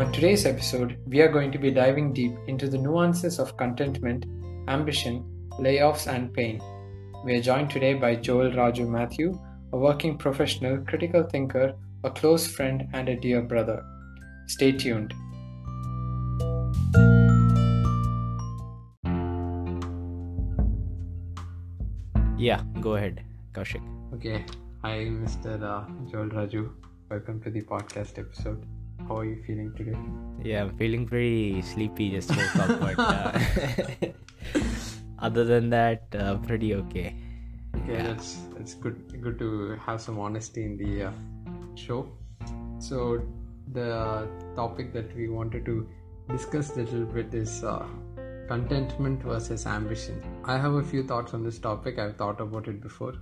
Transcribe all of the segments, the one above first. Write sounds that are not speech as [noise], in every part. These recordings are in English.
On today's episode, we are going to be diving deep into the nuances of contentment, ambition, layoffs, and pain. We are joined today by Joel Raju Matthew, a working professional, critical thinker, a close friend, and a dear brother. Stay tuned. Yeah, go ahead, Kaushik. Okay, hi, Mr. Uh, Joel Raju. Welcome to the podcast episode. How are you feeling today? Yeah, I'm feeling pretty sleepy. Just woke up, but uh, [laughs] other than that, uh, pretty okay. Okay, Yeah. that's that's good. Good to have some honesty in the uh, show. So, the topic that we wanted to discuss a little bit is uh, contentment versus ambition. I have a few thoughts on this topic. I've thought about it before,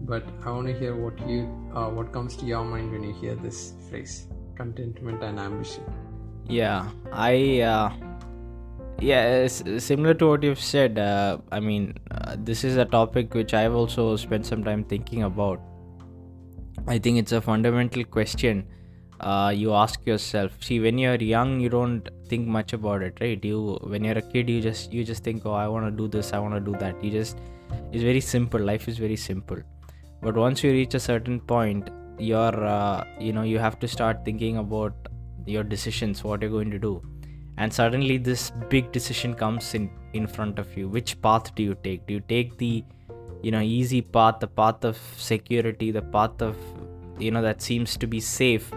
but I want to hear what you uh, what comes to your mind when you hear this phrase, contentment and ambition. Yeah, I. Uh, yeah, similar to what you've said. Uh, I mean, uh, this is a topic which I've also spent some time thinking about. I think it's a fundamental question. Uh, you ask yourself. See, when you're young, you don't think much about it, right? You, when you're a kid, you just you just think, oh, I want to do this, I want to do that. You just, it's very simple. Life is very simple. But once you reach a certain point, you're, uh, you know, you have to start thinking about your decisions, what you're going to do. And suddenly this big decision comes in in front of you. Which path do you take? Do you take the you know easy path the path of security the path of you know that seems to be safe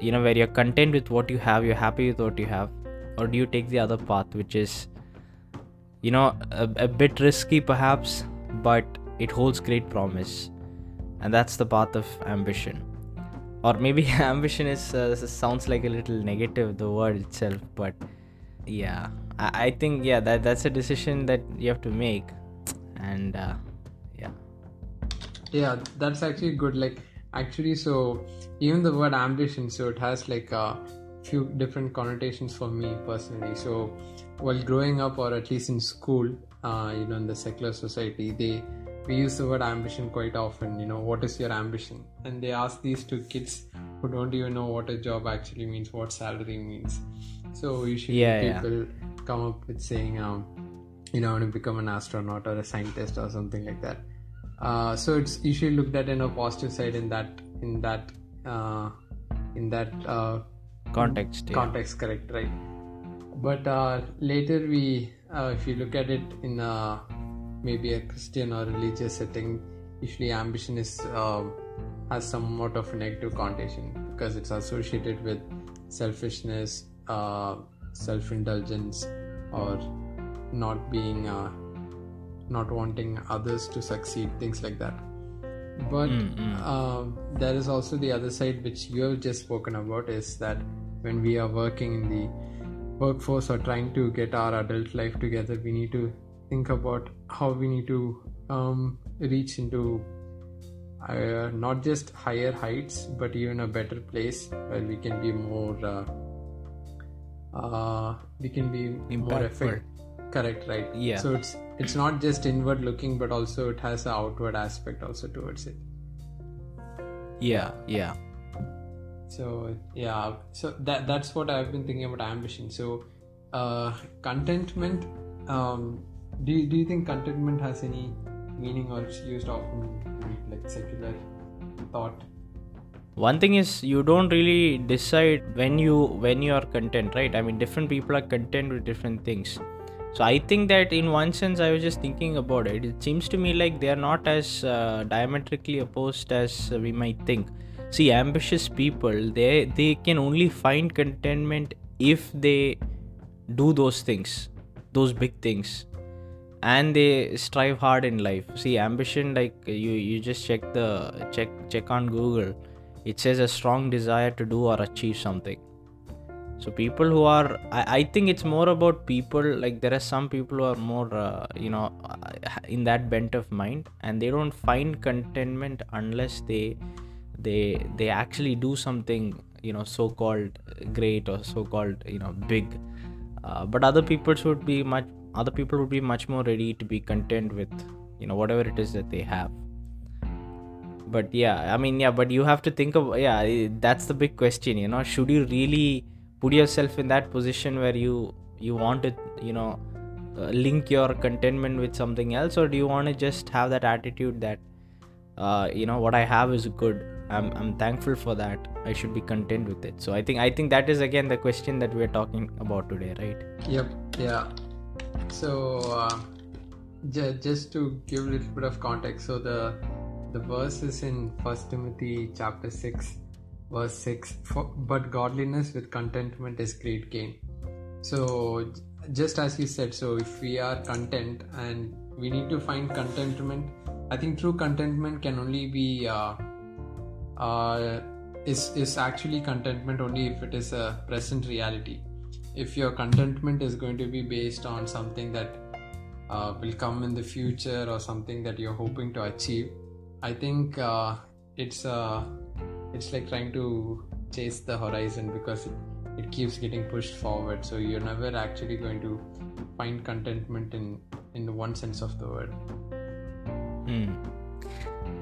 you know where you're content with what you have you're happy with what you have? Or do you take the other path which is you know a, a bit risky perhaps but it holds great promise and that's the path of ambition. Or maybe [laughs] ambition is uh, sounds like a little negative the word itself but yeah. I, I think yeah that that's a decision that you have to make. And uh, yeah. Yeah that's actually good like actually so even the word ambition so it has like a few different connotations for me personally. So while growing up or at least in school uh, you know in the secular society they we use the word ambition quite often you know what is your ambition and they ask these two kids who don't even know what a job actually means what salary means so usually Yeah, yeah. people come up with saying um, you know I want to become an astronaut or a scientist or something like that uh, so it's usually looked at in a positive side in that in that uh, in that uh, context yeah. context correct right but uh, later we uh, if you look at it in a, maybe a christian or religious setting usually ambition is um has somewhat of a negative connotation because it's associated with selfishness uh, self-indulgence or not being uh, not wanting others to succeed things like that but Mm, mm. um, there is also the other side which you have just spoken about is that when we are working in the workforce or trying to get our adult life together we need to think about how we need to um, reach into uh, not just higher heights but even a better place where we can be more uh, uh, we can be more Impactful. effective correct right Yeah. so it's it's not just inward looking but also it has an outward aspect also towards it yeah yeah so yeah so that that's what i've been thinking about ambition so uh contentment um do you, do you think contentment has any meaning or it's used often like secular thought? One thing is you don't really decide when you when you are content right? I mean different people are content with different things. So i think that in one sense i was just thinking about it. It seems to me like they are not as uh, diametrically opposed as we might think. See ambitious people they they can only find contentment if they do those things those big things and they strive hard in life. See ambition like you you just check the check check on google. It says a strong desire to do or achieve something. So people who are I, I think it's more about people like there are some people who are more uh, you know uh, in that bent of mind and they don't find contentment unless they they they actually do something you know so called great or so called you know big. Uh, but other people should be much other people would be much more ready to be content with you know whatever it is that they have. But yeah i mean yeah but you have to think of yeah that's the big question you know. Should you really put yourself in that position where you you want to you know uh, link your contentment with something else? Or do you want to just have that attitude that uh, you know what i have is good I'm, I'm thankful for that i should be content with it? So i think i think that is again the question that we're talking about today right? Yep yeah so uh, just to give a little bit of context so the the verse is in first timothy chapter 6 verse 6 For, but godliness with contentment is great gain. So just as you said so if we are content and we need to find contentment i think true contentment can only be uh, uh, is is actually contentment only if it is a present reality if your contentment is going to be based on something that uh, will come in the future or something that you're hoping to achieve i think uh, it's uh, it's like trying to chase the horizon because it, it keeps getting pushed forward so you're never actually going to find contentment in in one sense of the word Hmm.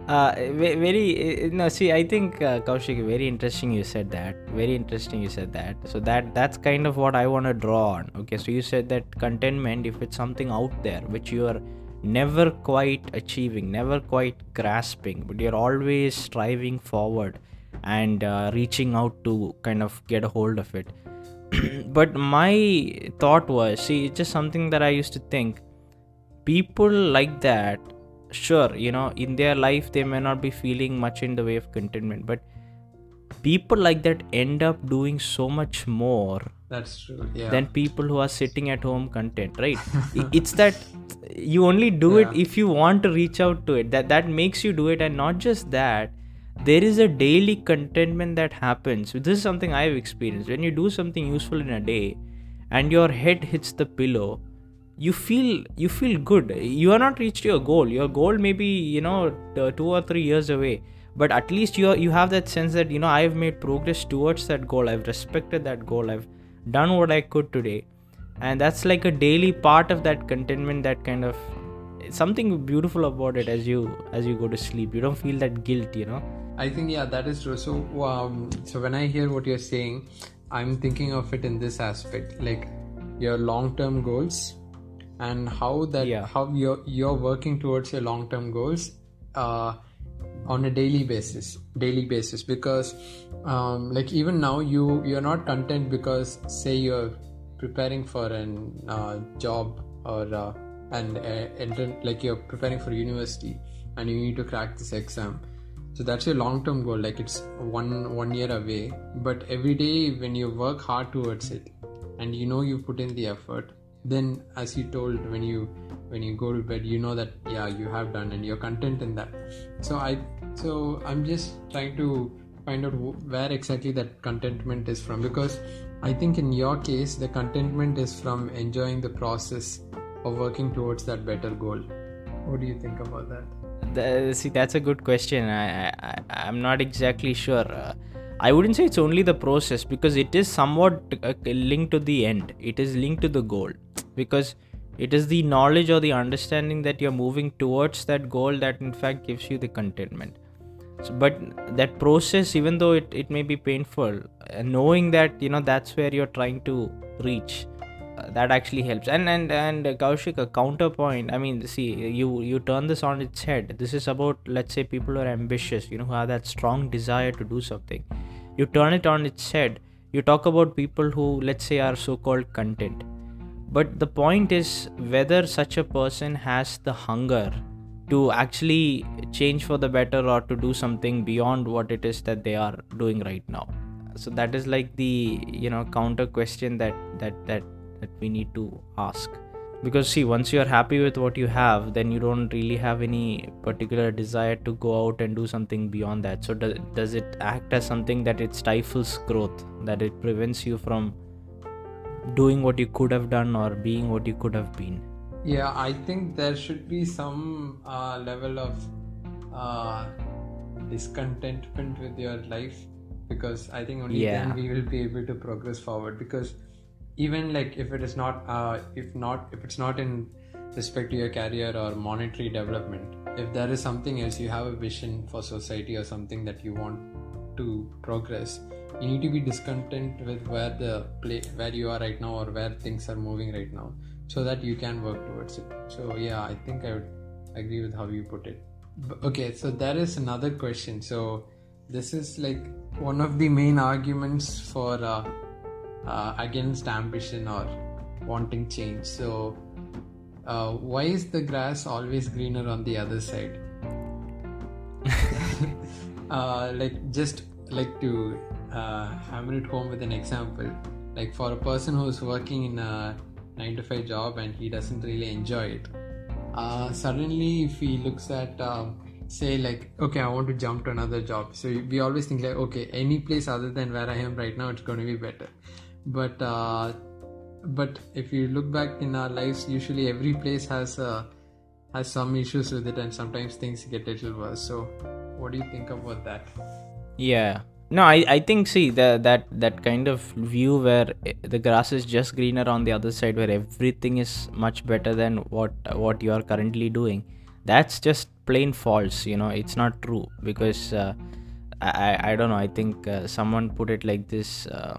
Uh, very uh, no see i think uh, kaushik very interesting you said that. Very interesting you said that. So that that's kind of what i want to draw on okay? So you said that contentment if it's something out there which you are never quite achieving never quite grasping but you're always striving forward and uh, reaching out to kind of get a hold of it. [clears throat] But my thought was see it's just something that i used to think. People like that sure you know in their life they may not be feeling much in the way of contentment but people like that end up doing so much more that's true yeah. than people who are sitting at home content right? [laughs] It's that you only do it if you want to reach out to it. That that makes you do it and not just that there is a daily contentment that happens. This is something i've experienced. When you do something useful in a day and your head hits the pillow you feel you feel good. You are not reached your goal. Your goal may be you know two or three years away but at least you you have that sense that you know i've made progress towards that goal. I've respected that goal. I've done what i could today. And that's like a daily part of that contentment that kind of something beautiful about it as you as you go to sleep. You don't feel that guilt you know? I think yeah, that is true. So um, so when I hear what you're saying, I'm thinking of it in this aspect, like your long-term goals and how that Yeah. how you're you're working towards your long-term goals uh, on a daily basis, daily basis. Because um, like even now, you you're not content because say you're preparing for an uh, job or uh, and uh, like you're preparing for university and you need to crack this exam so that's your long term goal like it's one one year away but every day when you work hard towards it and you know you put in the effort then as you told when you when you go to bed you know that yeah you have done and you're content in that. So i so i'm just trying to find out where exactly that contentment is from. Because i think in your case the contentment is from enjoying the process of working towards that better goal. What do you think about that? Th- see that's a good question. I, I I- i'm not exactly sure. Uh, i wouldn't say it's only the process because it is somewhat uh, linked to the end. It is linked to the goal because it is the knowledge or the understanding that you're moving towards that goal that in fact gives you the contentment. So, but that process even though it, it may be painful uh, knowing that you know that's where you're trying to reach uh, that actually helps. And and and uh, kaushik a counterpoint i mean see you you turn this on its head. This is about let's say people who are ambitious you know who have that strong desire to do something. You turn it on its head. You talk about people who let's say are so called content but the point is whether such a person has the hunger to actually change for the better or to do something beyond what it is that they are doing right now. So that is like the you know counter question that that that that we need to ask. Because see once you are happy with what you have then you don't really have any particular desire to go out and do something beyond that. So does, does it act as something that it stifles growth that it prevents you from doing what you could have done or being what you could have been Yeah, I think there should be some uh, level of uh, discontentment with your life because I think only Yeah. then we will be able to progress forward. Because even like if it is not, uh, if not, if it's not in respect to your career or monetary development, if there is something else, you have a vision for society or something that you want to progress you need to be discontent with where the play where you are right now or where things are moving right now so that you can work towards it. So yeah i think i would agree with how you put it. Okay so there is another question. So this is like one of the main arguments for uh, uh, against ambition or wanting change. So uh, why is the grass always greener on the other side? [laughs] [laughs] Uh, like just like to uh, hammer it home with an example. Like for a person who's working in a 9 to 5 job and he doesn't really enjoy it uh, suddenly if he looks at um, say like okay i want to jump to another job. So we always think like okay any place other than where i am right now it's going to be better. But uh, but if you look back in our lives usually every place has uh, has some issues with it and sometimes things get a little worse. So what do you think about that? Yeah no i i think see the, that that kind of view where the grass is just greener on the other side where everything is much better than what what you are currently doing that's just plain false you know it's not true. Because uh, I, I don't know i think uh, someone put it like this uh,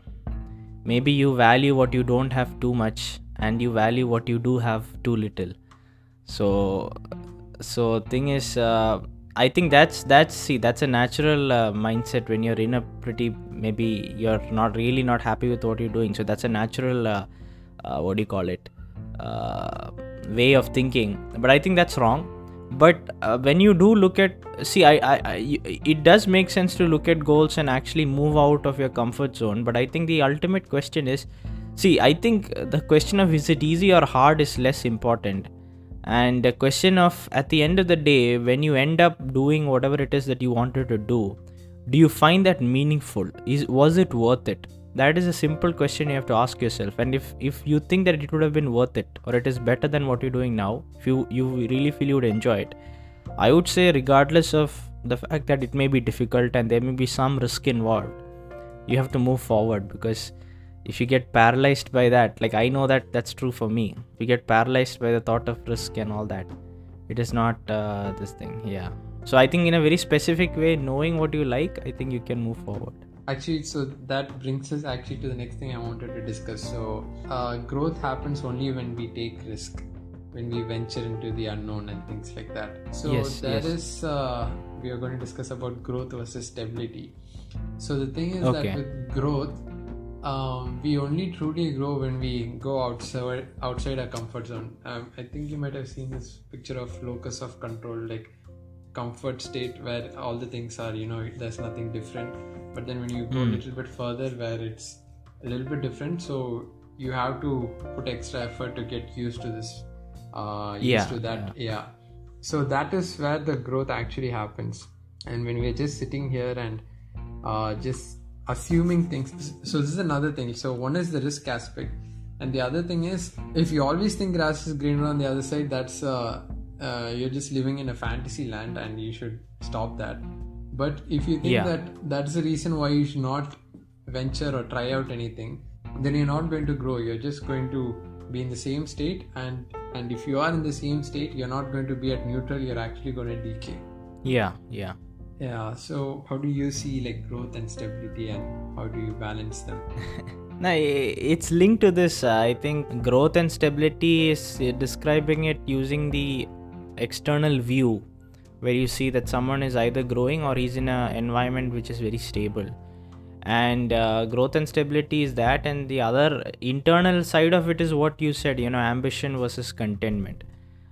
maybe you value what you don't have too much and you value what you do have too little. So so thing is uh, i think that's that's see that's a natural uh, mindset when you're in a pretty maybe you're not really not happy with what you're doing. So that's a natural uh, what do you call it way of thinking. But i think that's wrong. But uh, when you do look at see I, I, I it does make sense to look at goals and actually move out of your comfort zone. But i think the ultimate question is see i think the question of is it easy or hard is less important and the question of at the end of the day when you end up doing whatever it is that you wanted to do do you find that meaningful? Is was it worth it? That is a simple question you have to ask yourself. And if if you think that it would have been worth it or it is better than what you're doing now if you you really feel you would enjoy it i would say regardless of the fact that it may be difficult and there may be some risk involved you have to move forward because if you get paralyzed by that like i know that that's true for me. If you get paralyzed by the thought of risk and all that it is not uh, this thing yeah. So i think in a very specific way knowing what you like i think you can move forward. Actually so that brings us actually to the next thing i wanted to discuss. So uh, growth happens only when we take risk when we venture into the unknown and things like that. So yes, there yes. is uh, we are going to discuss about growth versus stability. So the thing is okay. that with growth um, we only truly grow when we go outside outside our comfort zone. Um, i think you might have seen this picture of locus of control like comfort state where all the things are you know there's nothing different. But then when you go a hmm. little bit further where it's a little bit different so you have to put extra effort to get used to this uh used yeah, to that yeah. yeah. So that is where the growth actually happens. And when we're just sitting here and uh just assuming things. So this is another thing. So one is the risk aspect. And the other thing is if you always think grass is greener on the other side that's uh, uh, you're just living in a fantasy land and you should stop that. But if you think yeah. that that's the reason why you should not venture or try out anything then you're not going to grow. You're just going to be in the same state. And and if you are in the same state you're not going to be at neutral. You're actually going to decay. Yeah yeah yeah so how do you see like growth and stability and how do you balance them? [laughs] No it's linked to this. Uh, i think growth and stability is uh, describing it using the external view where you see that someone is either growing or he's in an environment which is very stable. And uh, growth and stability is that and the other internal side of it is what you said you know ambition versus contentment.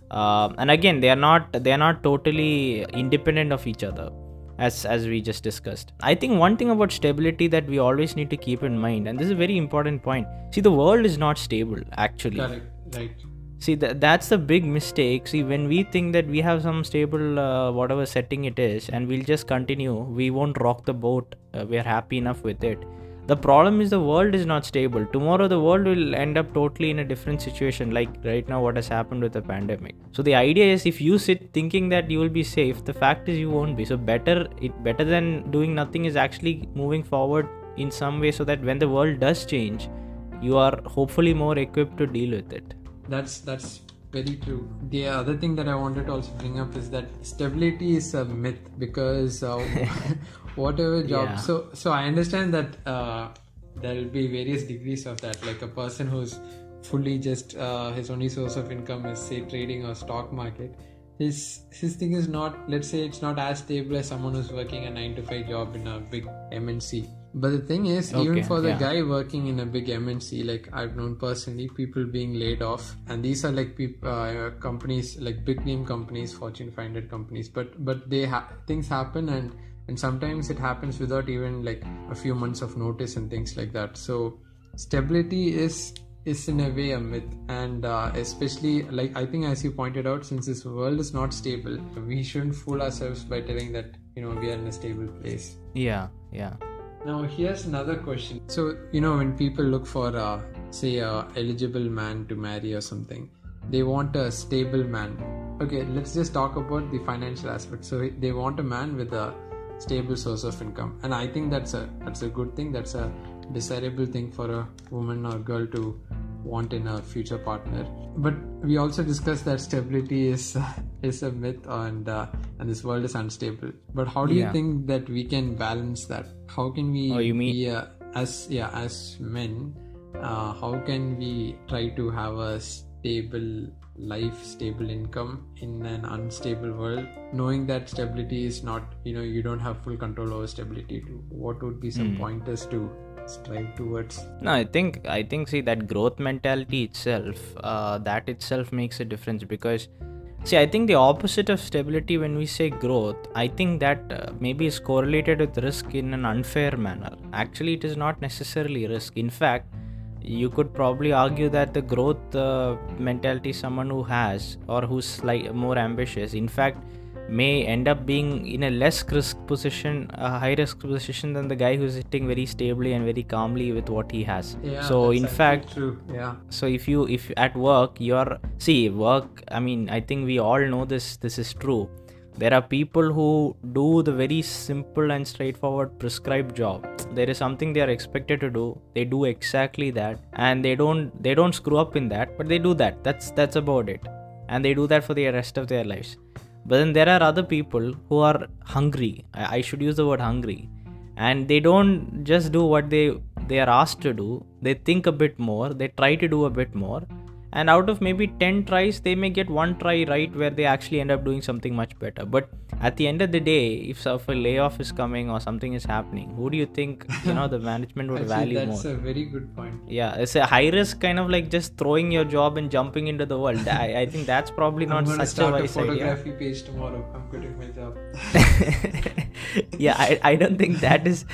Uh, and again they are not they are not totally independent of each other as as we just discussed. I think one thing about stability that we always need to keep in mind and this is a very important point see the world is not stable actually. Correct. right. See that that's the big mistake. See when we think that we have some stable uh, whatever setting it is and we'll just continue we won't rock the boat uh, we're happy enough with it the problem is the world is not stable. Tomorrow the world will end up totally in a different situation like right now what has happened with the pandemic. So the idea is if you sit thinking that you will be safe the fact is you won't be. So better it better than doing nothing is actually moving forward in some way so that when the world does change you are hopefully more equipped to deal with it. That's that's very true. The other thing that I wanted to also bring up is that stability is a myth because uh, [laughs] whatever job. Yeah. so so i understand that uh, there will be various degrees of that. Like a person who's fully just uh, his only source of income is say trading or stock market. His his thing is not let's say it's not as stable as someone who's working a 9 to 5 job in a big mnc but the thing is even for the yeah. guy working in a big mnc like i've known personally people being laid off. And these are like people uh, companies like big name companies fortune 500 companies. But but they ha- things happen and and sometimes it happens without even like a few months of notice and things like that. So stability is is in a way a myth. And uh, especially like i think as you pointed out since this world is not stable we shouldn't fool ourselves by telling that you know we are in a stable place. Yeah, yeah. now here's another question. So you know when people look for uh, say a eligible man to marry or something they want a stable man. Okay let's just talk about the financial aspect. So they want a man with a stable source of income. And i think that's a that's a good thing. That's a desirable thing for a woman or girl to want in a future partner. But we also discussed that stability is [laughs] is a myth and uh, and this world is unstable. But how do you think that we can balance that? How can we Oh, you mean- be uh, as yeah as men uh, how can we try to have a stable life stable income in an unstable world knowing that stability is not you know you don't have full control over stability what would be some pointers to strive towards No, I think I think see that growth mentality itself, uh, that itself makes a difference because see I think the opposite of stability when we say growth, I think that uh, maybe is correlated with risk in an unfair manner. Actually, it is not necessarily risk. In fact, you could probably argue that the growth uh, mentality someone who has or who's like more ambitious, in fact, may end up being in a less risk position, a high risk position than the guy who's sitting very stably and very calmly with what he has. yeah so in fact, true. Yeah. so if you if at work you're see work i mean i think we all know this this is true there are people who do the very simple and straightforward prescribed job. There is something they are expected to do. They do exactly that. And they don't they don't screw up in that but they do that. That's that's about it. And they do that for the rest of their lives. But then there are other people who are hungry. I, I should use the word hungry. And they don't just do what they they are asked to do. They think a bit more. They try to do a bit more and out of maybe 10 tries they may get one try right where they actually end up doing something much better. But at the end of the day if, if a layoff is coming or something is happening who do you think you know the [laughs] management would Actually, value that's more? a very good point. Yeah it's a high risk kind of like just throwing your job and jumping into the world. I, I think that's probably not i'm not going to such a start a wise idea. photography page tomorrow i'm quitting my job. [laughs] Yeah I, I don't think that is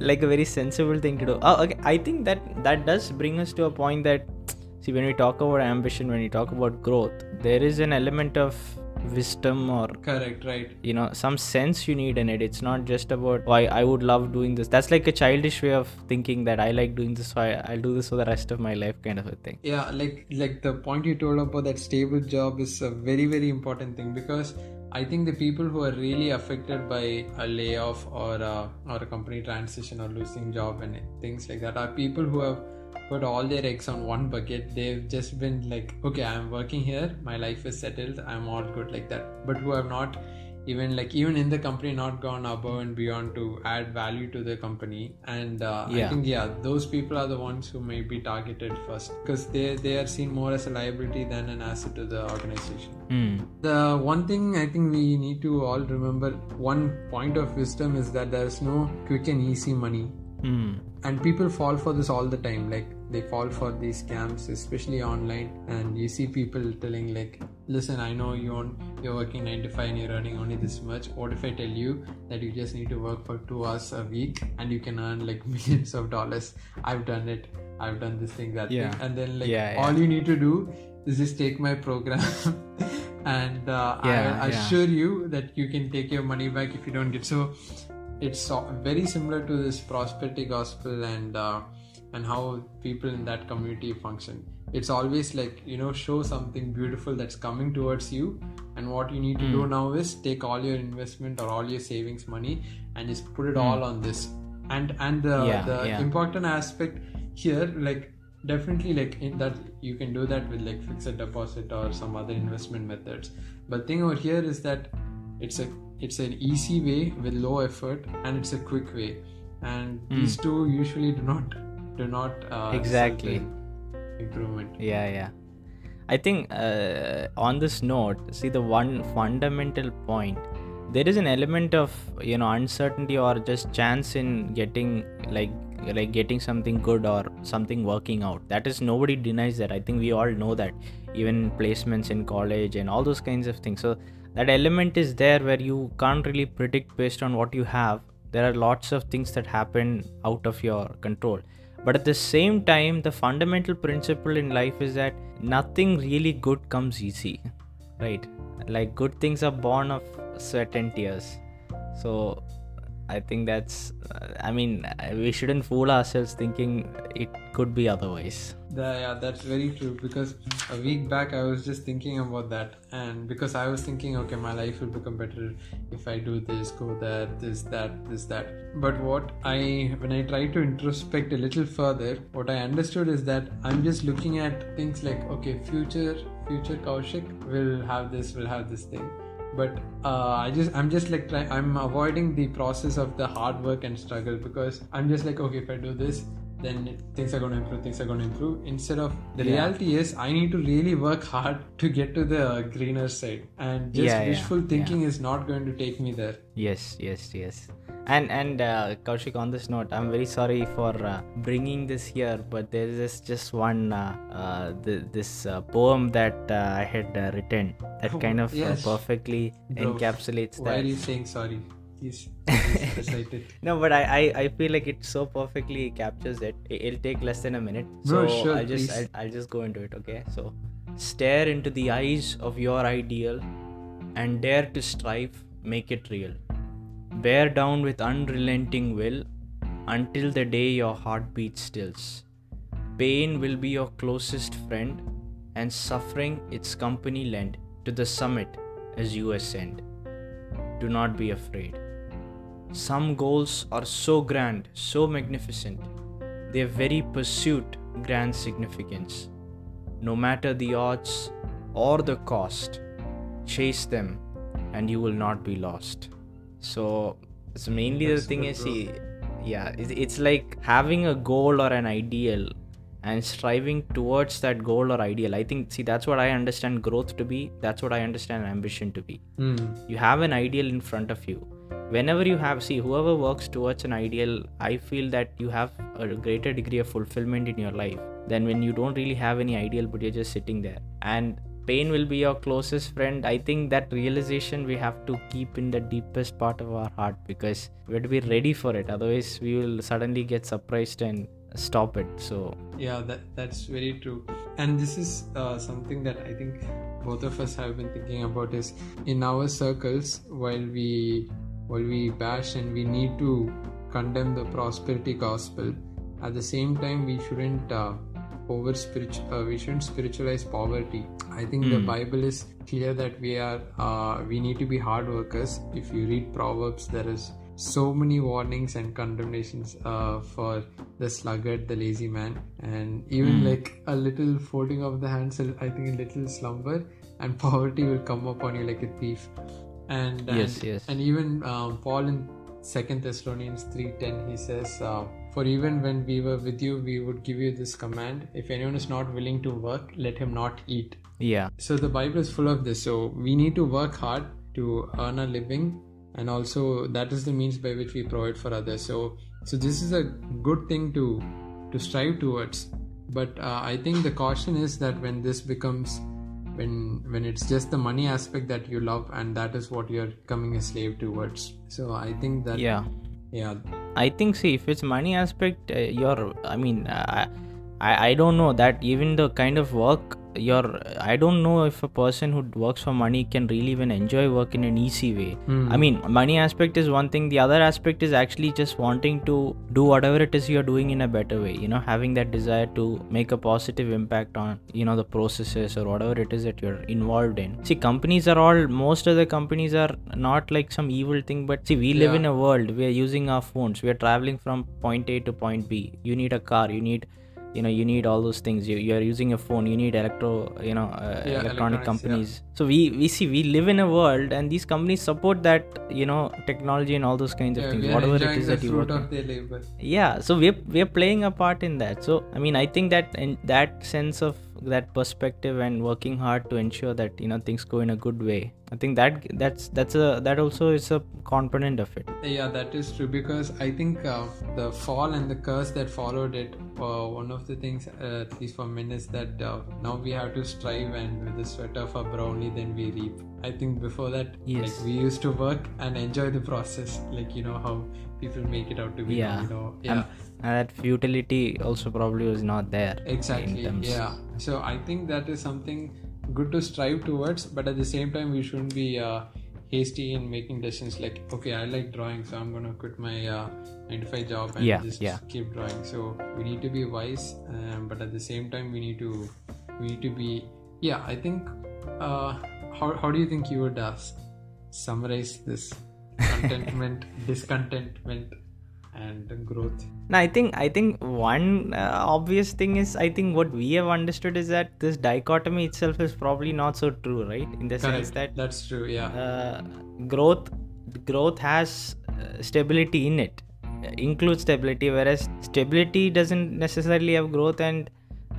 like a very sensible thing to do. Oh, okay i think that that does bring us to a point that see when we talk about ambition when we talk about growth there is an element of wisdom or correct right. you know some sense you need in it. It's not just about why i would love doing this. That's like a childish way of thinking that i like doing this so I, i'll do this for the rest of my life kind of a thing. Yeah like like the point you told about that stable job is a very very important thing because i think the people who are really affected by a layoff or a, or a company transition or losing job and things like that are people who have put all their eggs on one bucket. They've just been like okay i'm working here. My life is settled. I'm all good like that. But who have not even like even in the company not gone above and beyond to add value to the company. And uh, i think yeah those people are the ones who may be targeted first. Because they they are seen more as a liability than an asset to the organization. Hmm. the one thing i think we need to all remember one point of wisdom is that there's no quick and easy money. Hmm. And people fall for this all the time. Like they fall for these scams especially online. And you see people telling like listen i know you own, you're working 9 to 5 and you're earning only this much. What if i tell you that you just need to work for 2 hours a week and you can earn like [laughs] millions of dollars? I've done it. I've done this thing that Yeah. thing and then like Yeah, yeah. all you need to do is just take my program. [laughs] And uh, Yeah, i yeah. assure you that you can take your money back if you don't get so it's very similar to this prosperity gospel and uh, and how people in that community function it's always like you know show something beautiful that's coming towards you and what you need to Hmm. do now is take all your investment or all your savings money and just put it all on this and and the, Hmm. Yeah, the yeah. important aspect here like definitely like in that you can do that with like fixed deposit or some other investment methods but thing over here is that it's a it's an easy way with low effort and it's a quick way. And Hmm. these two usually do not do not uh, Exactly. improvement. Yeah yeah. I think uh, on this note see the one fundamental point. There is an element of you know uncertainty or just chance in getting like like getting something good or something working out. That is nobody denies that. I think we all know that. Even placements in college and all those kinds of things. So that element is there where you can't really predict based on what you have. There are lots of things that happen out of your control. But at the same time the fundamental principle in life is that nothing really good comes easy right? Like good things are born of sweat and tears. So i think that's i mean we shouldn't fool ourselves thinking it could be otherwise The- yeah, that's very true. Because a week back, I was just thinking about that, and because I was thinking, okay, my life will become better if I do this, go there, this, that, this, that. But what I, when I try to introspect a little further, what I understood is that I'm just looking at things like, okay, future, future Kaushik will have this, will have this thing. But uh, I just, I'm just like, I'm avoiding the process of the hard work and struggle because I'm just like, okay, if I do this, then things are going to improve things are going to improve instead of the Yeah. reality is i need to really work hard [laughs] to get to the greener side and just Yeah, wishful yeah. thinking is not going to take me there yes yes yes and and uh, kaushik on this note i'm very sorry for uh, bringing this here but there is just one uh, uh, th- this uh, poem that uh, i had uh, written that Oh, kind of uh, yes. perfectly Bro, encapsulates why that Why are you saying sorry please, [laughs] please recite no but I, I i feel like it so perfectly captures it. It'll take less than a minute. So Bro, sure, i'll just. I'll, I'll just go into it okay? So stare into the eyes of your ideal and dare to strive make it real. Bear down with unrelenting will until the day your heartbeat stills. Pain will be your closest friend and suffering its company lend to the summit as you ascend. Do not be afraid some goals are so grand, so magnificent, their very pursuit grand significance. No matter the odds or the cost, chase them and you will not be lost. So, so mainly That's the thing is, see, yeah, it's, it's like having a goal or an ideal and striving towards that goal or ideal. I think, see, that's what I understand growth to be. That's what I understand ambition to be Hmm. you have an ideal in front of you whenever you have see whoever works towards an ideal i feel that you have a greater degree of fulfillment in your life than when you don't really have any ideal but you're just sitting there. And pain will be your closest friend. I think that realization we have to keep in the deepest part of our heart because we have to be ready for it. Otherwise we will suddenly get surprised and stop it. So yeah that that's very true. And this is uh, something that i think both of us have been thinking about is in our circles while we while we bash and we need to condemn the prosperity gospel. At the same time we shouldn't uh, over spiritual uh, we shouldn't spiritualize poverty. I think the Hmm. bible is clear that we are uh, we need to be hard workers. If you read proverbs there is so many warnings and condemnations uh, for the sluggard the lazy man. And even Hmm. like a little folding of the hands i think a little slumber and [laughs] poverty will come upon you like a thief and and, Yes, yes. and even um, paul in second thessalonians 3.10 he says uh, for even when we were with you we would give you this command if anyone is not willing to work let him not eat. Yeah. So the bible is full of this. So we need to work hard to earn a living and also that is the means by which we provide for others. So so this is a good thing to to strive towards. But uh, i think the caution is that when this becomes when when it's just the money aspect that you love and that is what you're coming a slave towards so i think that yeah yeah I think see if it's money aspect, uh, you're. I mean, I, I I don't know that even the kind of work you're. I don't know if a person who works for money can really even enjoy work in an easy way. Hmm. I mean, money aspect is one thing. The other aspect is actually just wanting to do whatever it is you're doing in a better way. You know, having that desire to make a positive impact on you know the processes or whatever it is that you're involved in. See, companies are all. Most of the companies are not like some evil thing, but see, we live Yeah. in a world. We are using our phones. We are traveling from point A to point B. You need a car. You need you know you need all those things. You, you're using a phone you need electro you know uh, Yeah, electronic companies. So we we see we live in a world and these companies support that you know technology and all those kinds of Yeah, things whatever it is that you work labor. yeah so we're we're playing a part in that. So i mean i think that in that sense of that perspective and working hard to ensure that you know things go in a good way i think that that's that's a that also is a component of it Yeah, that is true because I think uh, the fall and the curse that followed it, uh, one of the things, uh, at least for men, is that uh, now we have to strive and with the sweat of our brownie, then we reap. I think before that, Yes. like we used to work and enjoy the process, like you know how people make it out to be. Yeah. You know, yeah. And that futility also probably was not there exactly yeah. So i think that is something good to strive towards but at the same time we shouldn't be uh, hasty in making decisions like okay i like drawing so i'm gonna quit my uh, 9 to 5 job and Yeah, just yeah. keep drawing. So we need to be wise um, but at the same time we need to we need to be yeah i think uh, how, how do you think you would uh, summarize this [laughs] contentment discontentment and growth. No, I think I think one uh, obvious thing is I think what we have understood is that this dichotomy itself is probably not so true, right? In the sense that that's true yeah. uh, growth growth has uh, stability in it, includes stability, whereas stability doesn't necessarily have growth, and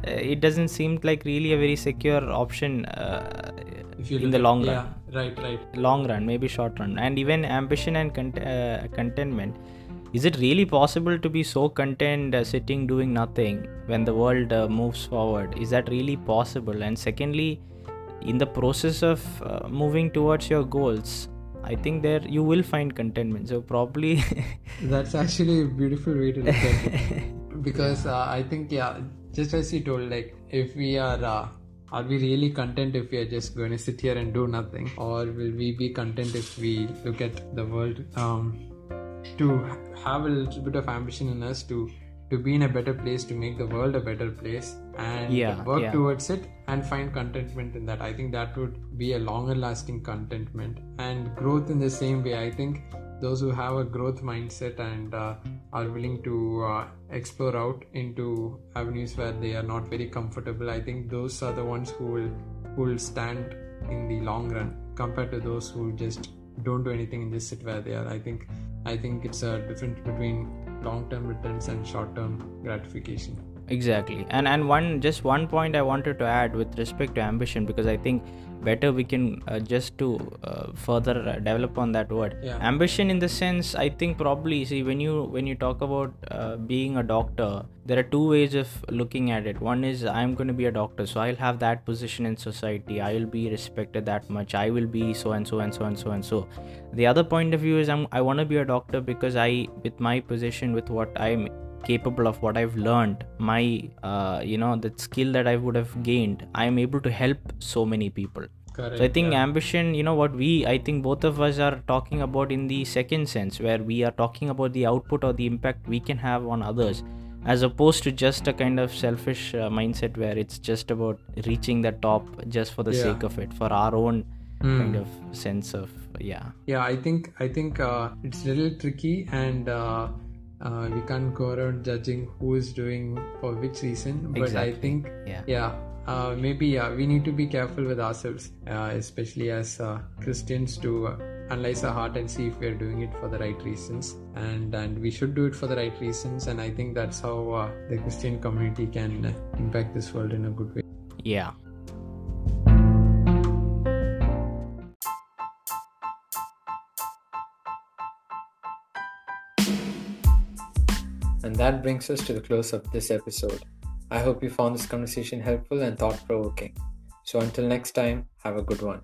uh, it doesn't seem like really a very secure option uh, if you in the at- long run. yeah right right. Long run maybe short run. And even ambition and cont- uh, contentment is it really possible to be so content uh, sitting doing nothing when the world uh, moves forward is that really possible and secondly in the process of uh, moving towards your goals i think there you will find contentment so probably [laughs] That's actually a beautiful way to look at it. [laughs] because uh, I think, yeah, just as you told, like, if we are, uh, are we really content if we are just going to sit here and do nothing? Or will we be content if we look at the world um, to have a little bit of ambition in us to to be in a better place to make the world a better place and Yeah, work yeah. towards it and find contentment in that. I think that would be a longer lasting contentment and growth in the same way. I think those who have a growth mindset and uh, are willing to uh, explore out into avenues where they are not very comfortable i think those are the ones who will who will stand in the long run compared to those who just don't do anything and just sit where they are. I think i think it's uh, a difference between long term returns and short term gratification exactly. And and one just one point i wanted to add with respect to ambition because i think better we can uh, just to uh, further uh, develop on that word. Yeah. ambition in the sense i think probably see when you when you talk about uh, being a doctor there are two ways of looking at it. One is i'm going to be a doctor so i'll have that position in society. I will be respected that much. I will be so and so and so and so and so. The other point of view is I'm, i want to be a doctor because i with my position with what i'm capable of what i've learned my uh, you know the skill that i would have gained i am able to help so many people correct so i think yeah. ambition you know what we i think both of us are talking about in the second sense where we are talking about the output or the impact we can have on others as opposed to just a kind of selfish uh, mindset where it's just about reaching the top just for the Yeah. sake of it for our own Hmm. kind of sense of yeah yeah i think i think uh, it's a little tricky and uh, uh, we can't go around judging who is doing for which reason but i think yeah. yeah uh, maybe yeah we need to be careful with ourselves uh, especially as uh, christians to uh, analyze our heart and see if we're doing it for the right reasons. And and we should do it for the right reasons and i think that's how uh, the christian community can impact this world in a good way. Yeah that brings us to the close of this episode. I hope you found this conversation helpful and thought provoking. So until next time, have a good one.